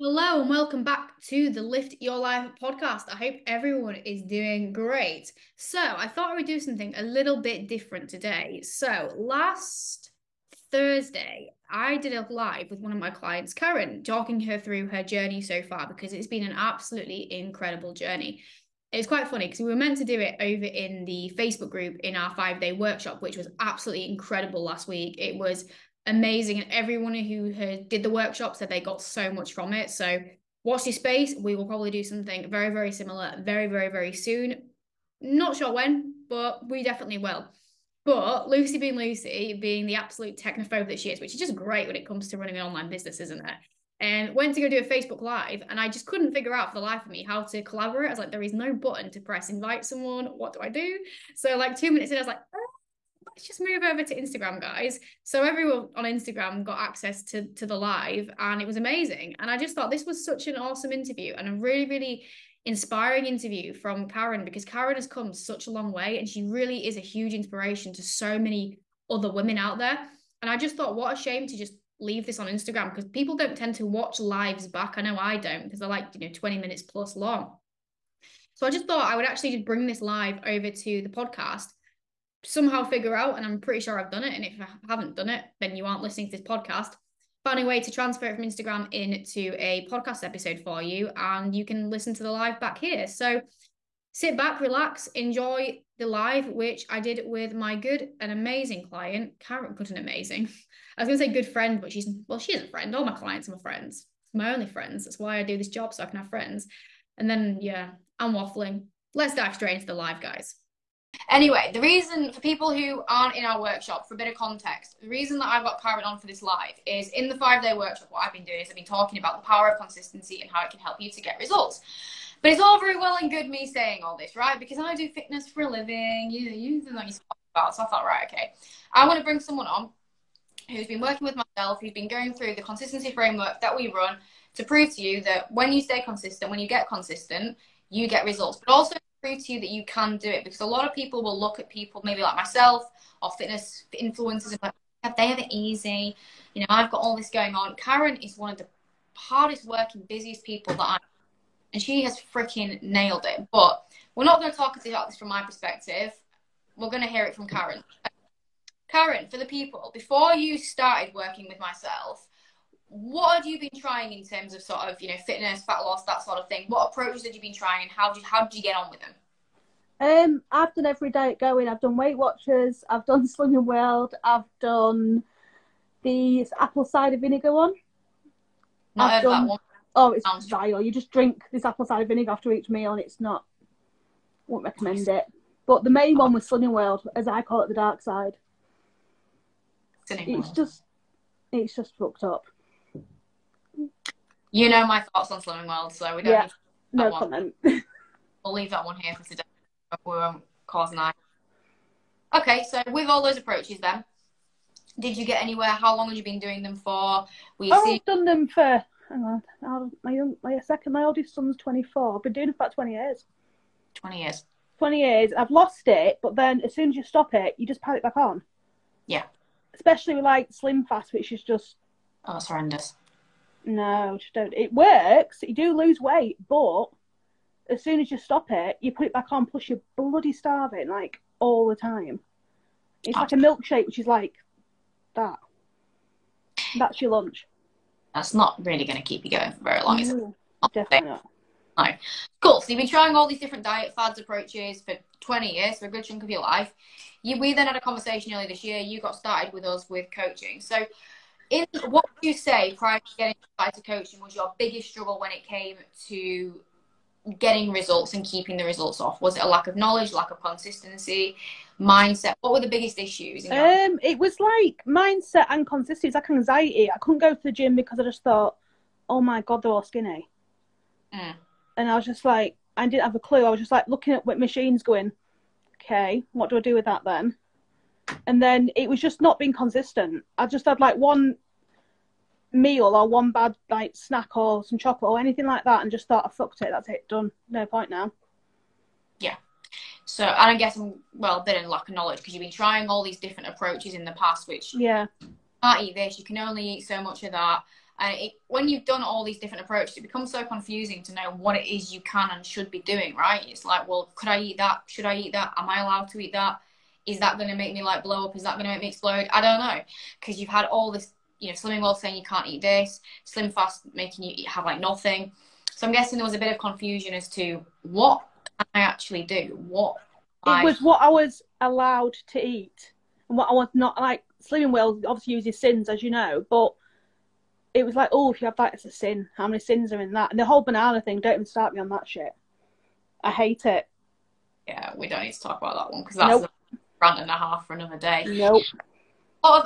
Hello and welcome back to the Lift Your Life podcast. I hope everyone is doing great. So, I thought I would do something a little bit different today. So, last Thursday, I did a live with one of my clients, Karen, talking her through her journey so far because it's been an absolutely incredible journey. It's quite funny because we were meant to do it over in the Facebook group in our five day workshop, which was absolutely incredible last week. It was amazing. And everyone who did the workshop said they got so much from it. So watch this space. We will probably do something very, very similar very, very, very soon. Not sure when, but we definitely will. But Lucy being Lucy, being the absolute technophobe that she is, which is just great when it comes to running an online business, isn't it? And went to go do a Facebook Live, and I just couldn't figure out for the life of me how to collaborate. I was like, there is no button to press invite someone. What do I do? So, like, two minutes in, I was like, oh, let's just move over to Instagram, guys. So everyone on Instagram got access to to the live, and it was amazing. And I just thought this was such an awesome interview and a really, really inspiring interview from Karen because Karen has come such a long way, and she really is a huge inspiration to so many other women out there. And I just thought, what a shame to just leave this on Instagram because people don't tend to watch lives back. I know I don't because they're like, you know, 20 minutes plus long. So I just thought I would actually just bring this live over to the podcast somehow figure out, and I'm pretty sure I've done it. And if I haven't done it, then you aren't listening to this podcast. Find a way to transfer it from Instagram into a podcast episode for you, and you can listen to the live back here. So sit back, relax, enjoy the live, which I did with my good and amazing client, Karen. Good and amazing. I was gonna say good friend, but she's well, she is a friend. All my clients are my friends. My only friends. That's why I do this job so I can have friends. And then yeah, I'm waffling. Let's dive straight into the live, guys. Anyway, the reason for people who aren't in our workshop, for a bit of context, the reason that I've got Karen on for this live is in the five day workshop, what I've been doing is I've been talking about the power of consistency and how it can help you to get results. But it's all very well and good me saying all this, right? Because I do fitness for a living, you, know, you know you about. So I thought, right, okay, I want to bring someone on who's been working with myself, who's been going through the consistency framework that we run to prove to you that when you stay consistent, when you get consistent, you get results. But also prove to you that you can do it because a lot of people will look at people maybe like myself or fitness influencers and like they have it easy you know i've got all this going on. Karen is one of the hardest working busiest people that i and she has freaking nailed it. But we're not going to talk about this from my perspective. We're going to hear it from karen. Karen for the people before you started working with myself what have you been trying in terms of sort of you know fitness, fat loss, that sort of thing? What approaches have you been trying, and how did how did you get on with them? Um, I've done every diet going. I've done Weight Watchers. I've done Slimming World. I've done the apple cider vinegar one. Not I've done, one. Oh, it's Sounds vile. You just drink this apple cider vinegar after each meal, and it's not. Won't recommend it. But the main one was Slimming World, as I call it, the dark side. Slimming it's just, it's just fucked up. You know my thoughts on Slimming World, so we don't yeah, no one. comment. we'll leave that one here for today. We won't cause an eye. Okay, so with all those approaches then, did you get anywhere? How long have you been doing them for? Were you oh. I've done them for hang on, my young, my second, my oldest son's twenty four. I've been doing it for about twenty years. Twenty years. Twenty years. I've lost it, but then as soon as you stop it, you just pile it back on. Yeah. Especially with like Slim Fast, which is just. Oh, it's horrendous. No, just don't. It works. You do lose weight, but as soon as you stop it, you put it back on. Plus, you're bloody starving like all the time. It's like a milkshake, which is like that. That's your lunch. That's not really going to keep you going for very long, is it? definitely not. No. Cool. So you've been trying all these different diet fads approaches for 20 years, for a good chunk of your life. You, we then had a conversation earlier this year. You got started with us with coaching. So in what would you say prior to getting started coaching was your biggest struggle when it came to getting results and keeping the results off? Was it a lack of knowledge, lack of consistency, mindset? What were the biggest issues? Um, it was like mindset and consistency. It's like anxiety. I couldn't go to the gym because I just thought, oh my god, they're all skinny. Mm. And I was just like, I didn't have a clue. I was just like looking at what machines going, okay, what do I do with that then? And then it was just not being consistent. I just had like one meal or one bad like snack or some chocolate or anything like that, and just thought I fucked it. That's it, done. No point now. Yeah. So, and I guess I'm well a bit in lack of knowledge because you've been trying all these different approaches in the past, which yeah, can't eat this. You can only eat so much of that. And it, when you've done all these different approaches, it becomes so confusing to know what it is you can and should be doing, right? It's like, well, could I eat that? Should I eat that? Am I allowed to eat that? Is that going to make me like blow up? Is that going to make me explode? I don't know. Because you've had all this, you know, Slimming World saying you can't eat this, Slim Fast making you have like nothing. So I'm guessing there was a bit of confusion as to what I actually do. What it I... was what I was allowed to eat and what I was not like. Slimming World obviously uses sins, as you know, but it was like, oh, if you have that, it's a sin. How many sins are in that? And the whole banana thing, don't even start me on that shit. I hate it. Yeah, we don't need to talk about that one because that's nope. A rant and a half for another day. Nope. Oh,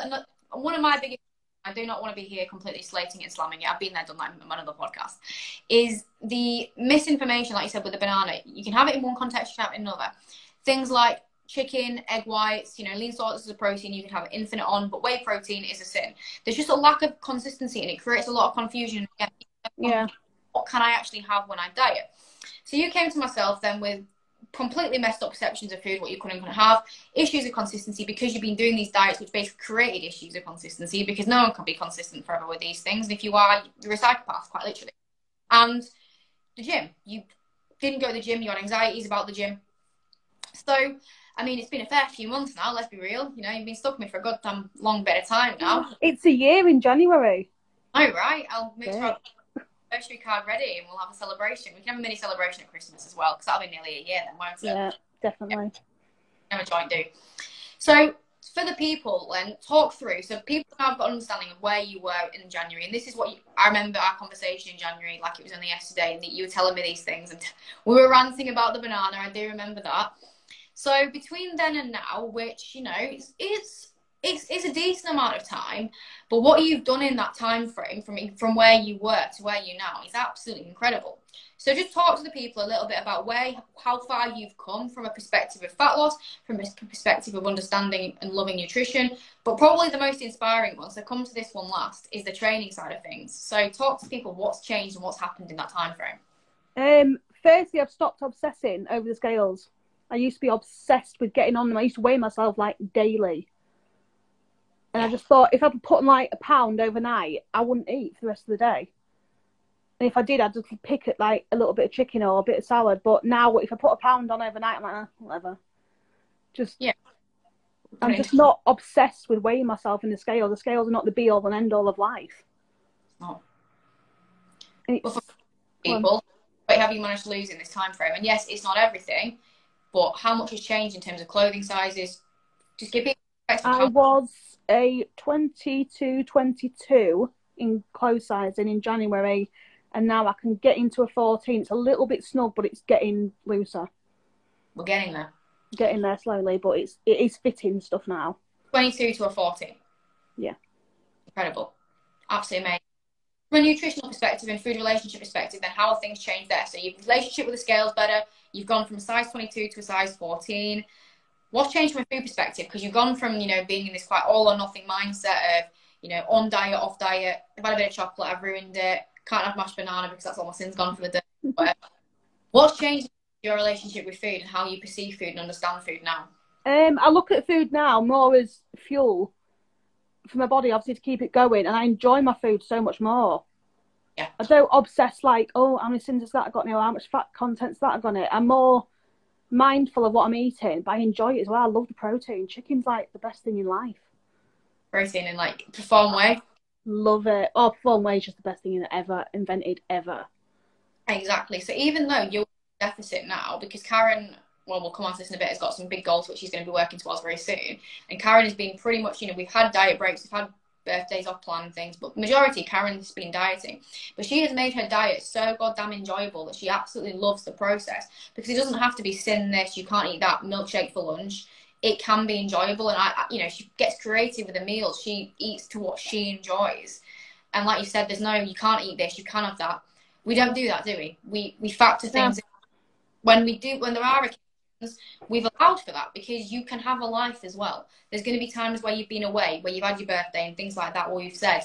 one of my biggest, I do not want to be here completely slating and slamming it. I've been there, done that in another podcast. Is the misinformation, like you said, with the banana. You can have it in one context, you can have it in another. Things like chicken, egg whites, you know, lean sources of protein you can have infinite on, but whey protein is a sin. There's just a lack of consistency and it creates a lot of confusion. Yeah. What can I actually have when I diet? So you came to myself then with completely messed up perceptions of food, what you couldn't couldn't have, issues of consistency because you've been doing these diets, which basically created issues of consistency because no one can be consistent forever with these things. And if you are, you're a psychopath, quite literally. And the gym, you didn't go to the gym, you had anxieties about the gym. So I mean, it's been a fair few months now. Let's be real. You know, you've been stuck with me for a goddamn long bit of time now. It's a year in January. Oh right, I'll make sure anniversary card ready, and we'll have a celebration. We can have a mini celebration at Christmas as well, because that'll be nearly a year then, won't it? Yeah, definitely. Yeah. Have a joint do. So for the people, then talk through. So people have got an understanding of where you were in January, and this is what you, I remember our conversation in January, like it was only yesterday, and that you were telling me these things, and we were ranting about the banana. I do remember that. So between then and now, which you know is it's it's, it's a decent amount of time, but what you've done in that time frame from from where you were to where you now is absolutely incredible. So just talk to the people a little bit about where how far you've come from a perspective of fat loss, from a perspective of understanding and loving nutrition, but probably the most inspiring one. So come to this one last is the training side of things. So talk to people what's changed and what's happened in that time frame. Um, firstly, I've stopped obsessing over the scales. I used to be obsessed with getting on them. I used to weigh myself like daily. And I just thought if I put on like a pound overnight, I wouldn't eat for the rest of the day. And if I did, I'd just pick it like a little bit of chicken or a bit of salad. But now, if I put a pound on overnight, I'm like, eh, whatever. Just yeah. I'm just not obsessed with weighing myself in the scale. The scales are not the be all and end all of life. Oh. Well, people, what have you managed to lose in this time frame? And yes, it's not everything, but how much has changed in terms of clothing sizes? Just give me. I was a 22, 22 in clothes sizing in January, and now I can get into a 14. It's a little bit snug, but it's getting looser. We're getting there. Getting there slowly, but it's it is fitting stuff now. 22 to a 14. Yeah. Incredible. Absolutely amazing. From a nutritional perspective and food relationship perspective, then how have things changed there? So your relationship with the scales better, You've gone from a size 22 to a size 14. What's changed from a food perspective? Because you've gone from, you know, being in this quite all or nothing mindset of, you know, on diet, off diet. I've had a bit of chocolate, I've ruined it. Can't have mashed banana because that's all my sins gone for the day. What's changed your relationship with food and how you perceive food and understand food now? Um, I look at food now more as fuel for my body, obviously, to keep it going, and I enjoy my food so much more. Yeah. I don't obsess like, oh, how many sins has that I got now? How much fat content's that I got it? I'm more mindful of what I'm eating, but I enjoy it as well. I love the protein. Chicken's like the best thing in life. Protein in like perform whey. Love it. Oh, perform whey is just the best thing ever invented ever. Exactly. So even though you're deficit now, because Karen, well, we'll come on to this in a bit, has got some big goals which she's going to be working towards very soon. And Karen has been pretty much, you know, we've had diet breaks, we've had birthdays off plan and things, but majority Karen's been dieting. But she has made her diet so goddamn enjoyable that she absolutely loves the process because it doesn't have to be sin this, you can't eat that milkshake for lunch. It can be enjoyable, and I, you know, she gets creative with the meals. She eats to what she enjoys, and like you said, there's no you can't eat this, you can't have that. We don't do that, do we? We we factor things when we do when there are we've allowed for that because you can have a life as well. There's going to be times where you've been away, where you've had your birthday and things like that, or you've said,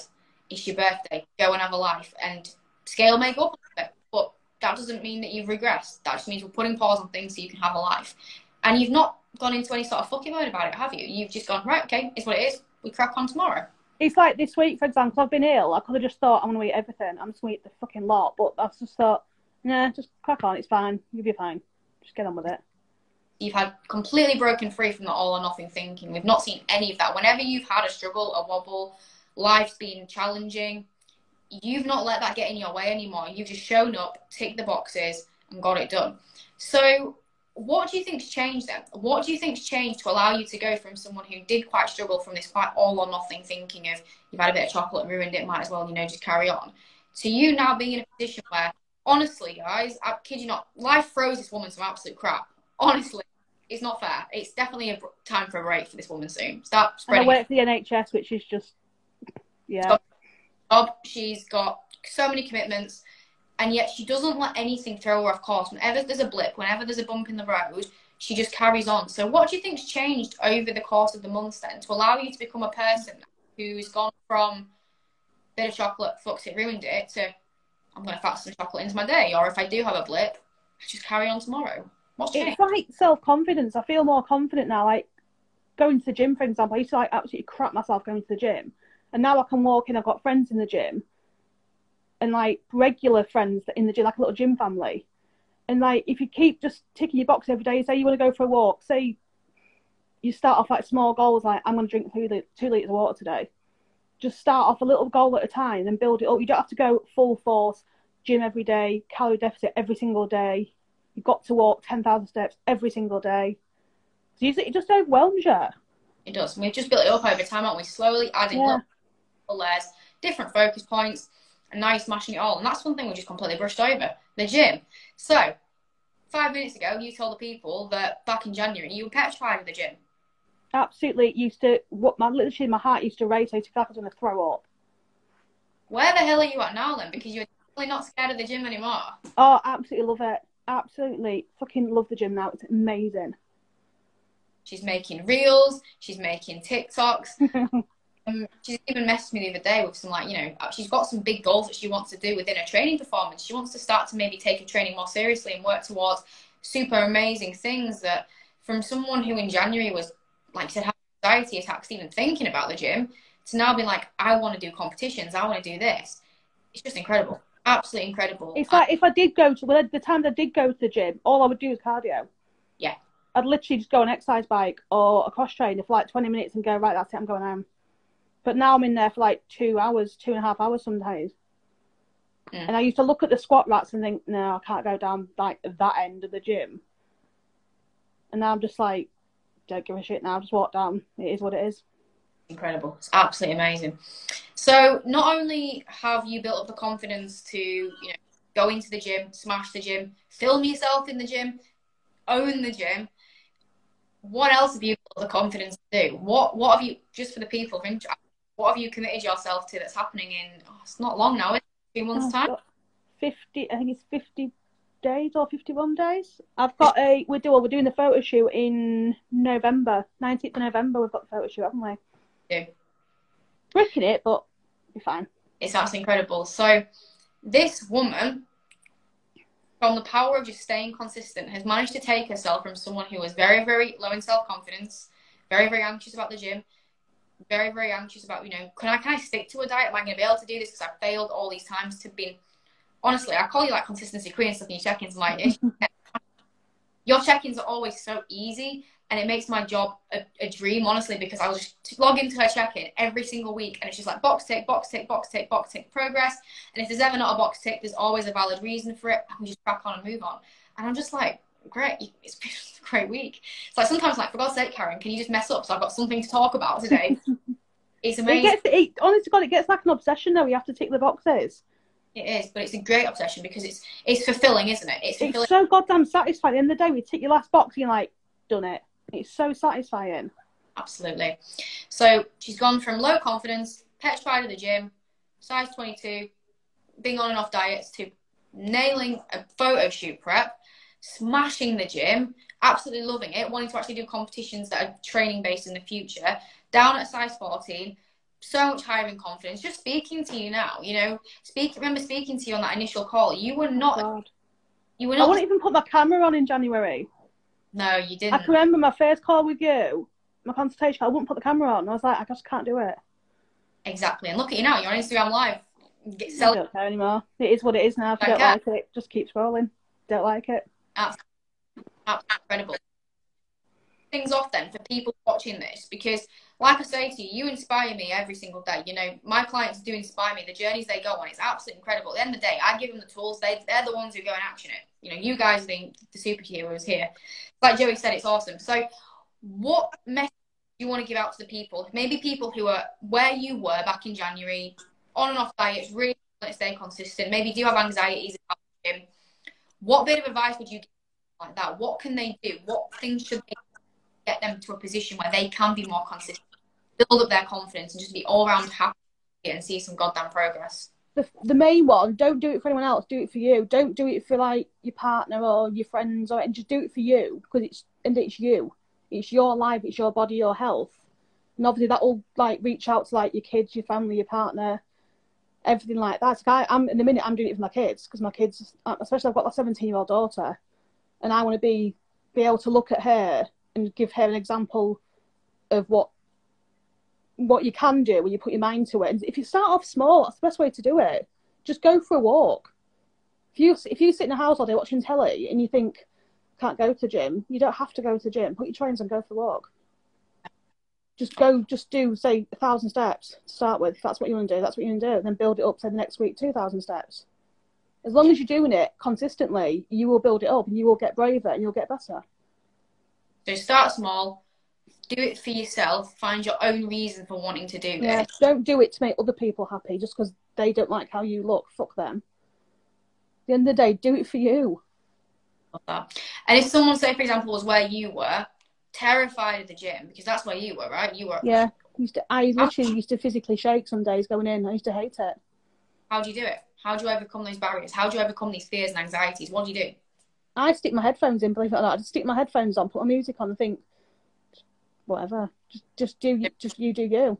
it's your birthday, go and have a life. And scale may go up a bit, but that doesn't mean that you've regressed. That just means we're putting pause on things so you can have a life. And you've not gone into any sort of fucking mode about it, have you? You've just gone, right, okay, it's what it is. We crack on tomorrow. It's like this week, for example, I've been ill. I could have just thought I'm going to eat everything. I'm just going to eat the fucking lot. But I've just thought, nah, just crack on. It's fine. You'll be fine. Just get on with it. You've had completely broken free from the all or nothing thinking. We've not seen any of that. Whenever you've had a struggle, a wobble, life's been challenging, you've not let that get in your way anymore. You've just shown up, ticked the boxes, and got it done. So what do you think's changed then? What do you think's changed to allow you to go from someone who did quite struggle from this quite all or nothing thinking of you've had a bit of chocolate and ruined it, might as well, you know, just carry on, to you now being in a position where, honestly, guys, I kid you not, life throws this woman some absolute crap. Honestly, it's not fair. It's definitely a time for a break for this woman soon. Stop spreading. And I work for the NHS, which is just, yeah. Job. She's got so many commitments and yet she doesn't let anything throw her off course. Whenever there's a blip, whenever there's a bump in the road, she just carries on. So, what do you think's changed over the course of the months then to allow you to become a person who's gone from bit of chocolate, fucked it, ruined it, to I'm going to fat some chocolate into my day, or if I do have a blip, I just carry on tomorrow. What's? It's like self confidence. I feel more confident now. Like going to the gym, for example, I used to like absolutely crap myself going to the gym, and now I can walk in. I've got friends in the gym and like regular friends in the gym, like a little gym family. And like if you keep just ticking your box every day, say you want to go for a walk, say you start off like small goals, like I'm going to drink two, two liters of water today. Just start off a little goal at a time and build it up. You don't have to go full force, gym every day, calorie deficit every single day. You've got to walk 10,000 steps every single day. So you, it just overwhelms you. It does. We've just built it up over time, aren't we? Slowly adding yeah. layers, different focus points and now you're smashing it all. And that's one thing we just completely brushed over the gym. So, five minutes ago, you told the people that back in January you were petrified of the gym. Absolutely, it used to what my literally my heart used to race. I used to feel like I was going to throw up. Where the hell are you at now then? Because you're definitely not scared of the gym anymore. Oh, absolutely love it. Absolutely fucking love the gym now. It's amazing. She's making reels. She's making TikToks. Um, she's even messaged me the other day with some like you know uh, she's got some big goals that she wants to do within her training performance. She wants to start to maybe take her training more seriously and work towards super amazing things that from someone who in January was like you said had anxiety attacks even thinking about the gym to now being like I want to do competitions, I want to do this. It's just incredible, absolutely incredible. It's like if I did go to well, the times I did go to the gym, all I would do is cardio. Yeah. I'd literally just go on exercise bike or a cross trainer for like 20 minutes and go, right, that's it, I'm going home. But now I'm in there for like two hours, two and a half hours sometimes. Mm. And I used to look at the squat racks and think, no, I can't go down like that end of the gym. And now I'm just like, don't give a shit now, just walk down. It is what it is. Incredible. It's absolutely amazing. So not only have you built up the confidence to, you know, go into the gym, smash the gym, film yourself in the gym, own the gym, what else have you built the confidence to do? What what have you just for the people what have you committed yourself to that's happening in, oh, it's not long now, it's two months' time? 50, I think it's 50 days or 51 days. I've got a, we're, doing, we're doing the photo shoot in November, 19th of November, we've got the photo shoot, haven't we? Yeah. Breaking it, but you're fine. It's absolutely incredible. So, this woman, from the power of just staying consistent, has managed to take herself from someone who was very, very low in self confidence, very, very anxious about the gym, very, very anxious about, you know, can I can I stick to a diet? Am I going to be able to do this? Because I've failed all these times to be. Honestly, I call you like consistency queen and stuff in your check-ins. like your check-ins are always so easy, and it makes my job a, a dream, honestly, because I'll just log into her check-in every single week, and it's just like box tick, box tick, box tick, box tick, progress. And if there's ever not a box tick, there's always a valid reason for it. I can just crack on and move on. And I'm just like, great. It's been a great week. It's like sometimes, like for God's sake, Karen, can you just mess up so I've got something to talk about today? it's amazing. It gets, it, honestly, God, it gets like an obsession though. You have to tick the boxes. It is, but it's a great obsession because it's it's fulfilling, isn't it? It's, it's so goddamn satisfying. At the end of the day, we tick your last box, and you're like, done it. It's so satisfying. Absolutely. So she's gone from low confidence, petrified of the gym, size 22, being on and off diets, to nailing a photo shoot prep smashing the gym, absolutely loving it, wanting to actually do competitions that are training based in the future, down at size 14, so much higher in confidence. Just speaking to you now, you know, speak. Remember speaking to you on that initial call. You were not. Oh you were not. I wouldn't even put my camera on in January. No, you didn't. I can remember my first call with you, my consultation. I wouldn't put the camera on. And I was like, I just can't do it. Exactly. And look at you now, you're on Instagram Live. Get I don't care anymore. It is what it is now. If don't, don't like it, just keep scrolling. Don't like it. That's, that's incredible. Things off then for people watching this because, like I say to you, you inspire me every single day. You know, my clients do inspire me. The journeys they go on, it's absolutely incredible. At the end of the day, I give them the tools. They, they're the ones who go and action it. You know, you guys are the, superheroes here. Like Joey said, it's awesome. So, what message do you want to give out to the people? Maybe people who are where you were back in January, on and off diets, really stay consistent. Maybe do have anxieties about gym. What bit of advice would you give like that? What can they do? What things should they get them to a position where they can be more consistent, build up their confidence, and just be all around happy and see some goddamn progress? The, the main one, don't do it for anyone else. Do it for you. Don't do it for like your partner or your friends, or and just do it for you because it's and it's you. It's your life. It's your body, your health, and obviously that will like reach out to like your kids, your family, your partner, everything like that. So I, am in the minute I'm doing it for my kids because my kids, especially I've got a 17 year old daughter, and I want to be be able to look at her and give her an example of what what you can do when you put your mind to it. And if you start off small, that's the best way to do it. Just go for a walk. If you if you sit in the house all day watching telly and you think can't go to gym, you don't have to go to gym. Put your trains on, go for a walk just go, just do say a thousand steps to start with. If that's what you want to do, that's what you want to do. And then build it up. Say the next week, two thousand steps. As long as you're doing it consistently, you will build it up, and you will get braver, and you'll get better. So start small, do it for yourself. Find your own reason for wanting to do this. Yeah, don't do it to make other people happy just because they don't like how you look. Fuck them. At the end of the day, do it for you. And if someone, say for example, was where you were, terrified of the gym because that's where you were, right? You were. Yeah. Used to, I ah. literally used to physically shake some days going in. I used to hate it. How do you do it? How do you overcome those barriers? How do you overcome these fears and anxieties? What do you do? I stick my headphones in, believe it or not. I just stick my headphones on, put my music on, and think, whatever. Just, just do, you, just you do you.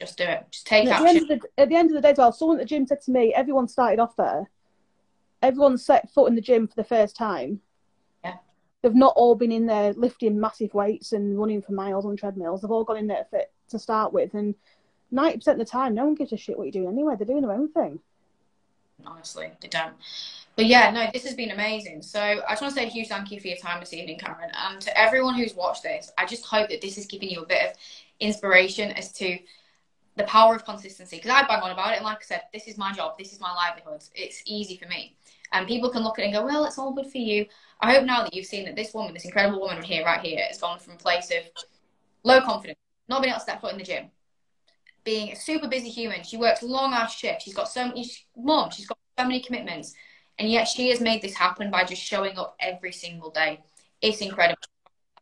Just do it. Just take at action. The, at the end of the day, as well, someone at the gym said to me, everyone started off there. Everyone set foot in the gym for the first time Yeah. they've not all been in there lifting massive weights and running for miles on treadmills. They've all gone in there fit to start with, and ninety percent of the time, no one gives a shit what you're doing anyway. They're doing their own thing. Honestly, they don't. But yeah, no, this has been amazing. So I just want to say a huge thank you for your time this evening, Karen. And to everyone who's watched this, I just hope that this has given you a bit of inspiration as to the power of consistency. Because I bang on about it, and like I said, this is my job, this is my livelihood. It's easy for me. And people can look at it and go, well, it's all good for you. I hope now that you've seen that this woman, this incredible woman here, right here, has gone from a place of low confidence, not being able to step foot in the gym, being a super busy human. She works long hours shifts. She's got so many, mom, she's got so many commitments. And yet she has made this happen by just showing up every single day. It's incredible.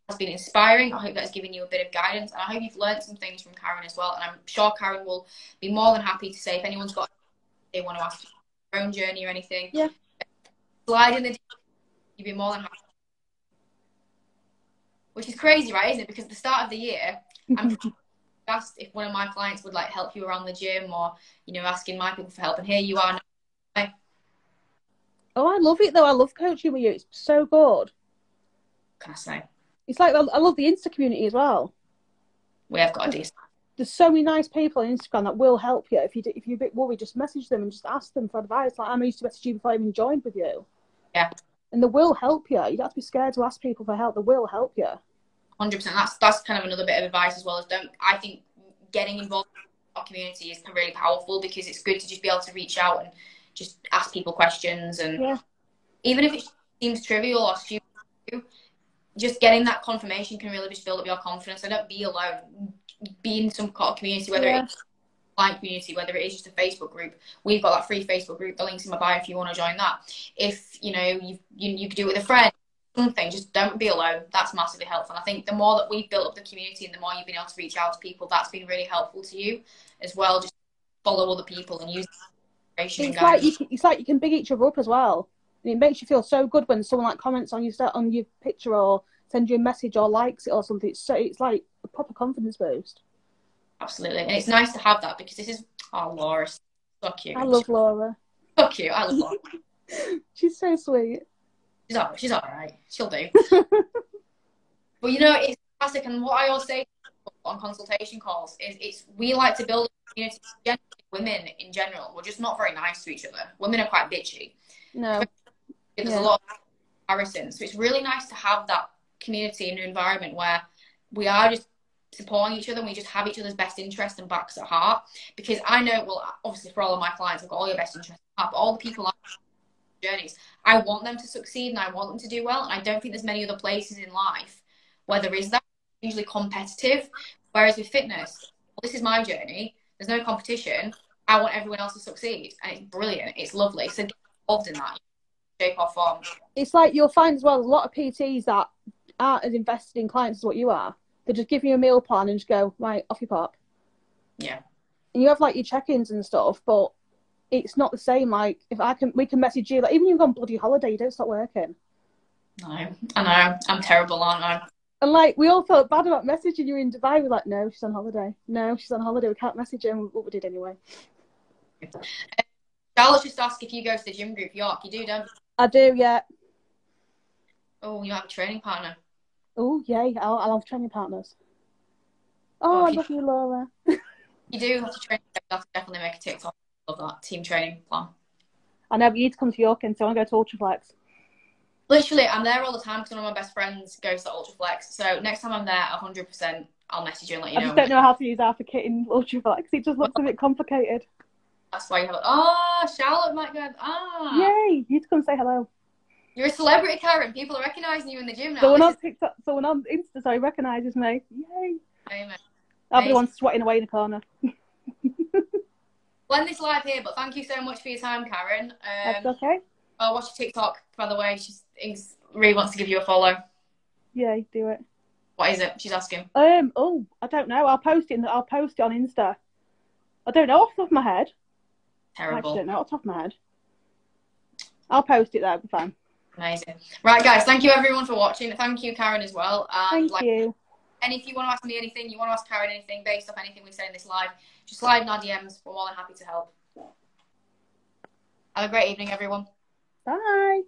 Has been inspiring. I hope that's given you a bit of guidance. And I hope you've learned some things from Karen as well. And I'm sure Karen will be more than happy to say if anyone's got they want to ask their own journey or anything. Yeah slide in the you'd be more than happy. Which is crazy, right? Isn't it? Because at the start of the year, I'm asked if one of my clients would like help you around the gym or you know asking my people for help, and here you are. Now. Oh, I love it though. I love coaching with you. It's so good. Can I say? It's like I love the Insta community as well. We have got a decent there's so many nice people on Instagram that will help you. If you do, if you're a bit worried, just message them and just ask them for advice. Like I'm used to message you before I even joined with you. Yeah. And they will help you. You don't have to be scared to ask people for help. They will help you. Hundred percent. That's that's kind of another bit of advice as well. As don't I think getting involved in our community is really powerful because it's good to just be able to reach out and just ask people questions and yeah. even if it seems trivial or stupid, just getting that confirmation can really just build up your confidence. And don't be alone be in some kind of community, whether yeah. it's client community, whether it is just a Facebook group. We've got that free Facebook group. The link's in my bio if you want to join that. If you know you you, you could do it with a friend, something. Just don't be alone. That's massively helpful. And I think the more that we've built up the community and the more you've been able to reach out to people, that's been really helpful to you as well. Just follow other people and use. It's like you can, it's like you can big each other up as well. And it makes you feel so good when someone like comments on your on your picture or sends you a message or likes it or something. It's so it's like a proper confidence boost. Absolutely, and it's nice to have that because this is oh Laura, so cute. I love Laura. So cute. I love Laura. she's so sweet. She's all, she's all right. She'll do. but you know, it's classic, and what I always say on consultation calls is, it's we like to build a community, women in general, we're just not very nice to each other. Women are quite bitchy. No. There's yeah. a lot of comparison. So it's really nice to have that community and an environment where we are just supporting each other and we just have each other's best interests and backs at heart. Because I know, well, obviously for all of my clients, I've got all your best interests at heart, but all the people on journeys, I want them to succeed and I want them to do well. And I don't think there's many other places in life where there is that usually competitive. Whereas with fitness, well, this is my journey. There's no competition. I want everyone else to succeed, and it's brilliant. It's lovely. So get involved in that shape or form. It's like you'll find as well a lot of PTs that aren't as invested in clients as what you are. They just give you a meal plan and just go right off your pop. Yeah. And you have like your check-ins and stuff, but it's not the same. Like if I can, we can message you. Like even you've gone bloody holiday, you don't stop working. No, I know. I'm terrible, aren't I? And like we all felt bad about messaging you in Dubai. We're like, no, she's on holiday. No, she's on holiday. We can't message her. What we did anyway. Um, Charlotte just asked if you go to the gym group York. You do, don't you? I do, yeah. Oh, you have a training partner. Oh, yay. I, I love training partners. Oh, oh I love you, Laura. you do have to train. You have to definitely make a TikTok of that team training plan. I know, but you need to come to York and so I want to go to Ultraflex. Literally, I'm there all the time because one of my best friends goes to Ultraflex. So next time I'm there, 100%, I'll message you and let you know. I just don't know how to use Alpha Kit in Ultraflex. It just looks a bit complicated. That's why you have it. Oh, Charlotte might go. Ah. Yay! You to come say hello. You're a celebrity, Karen. People are recognizing you in the gym now. Someone on TikTok, someone on Insta, sorry, recognizes me. Yay! Amen. Everyone's sweating away in the corner. Blend this live here, but thank you so much for your time, Karen. Um, That's okay. I'll watch your TikTok, by the way. She's really wants to give you a follow. Yeah, do it. What is it? She's asking. Um. Oh, I don't know. I'll post it. In, I'll post it on Insta. I don't know off the top of my head. Terrible. I don't know off the top of my head. I'll post it there. It'll be fine. Amazing. Right, guys. Thank you everyone for watching. Thank you, Karen, as well. And thank like, you. And if you want to ask me anything, you want to ask Karen anything based off anything we say in this live, just slide in our DMs. We're more than happy to help. Have a great evening, everyone. Bye.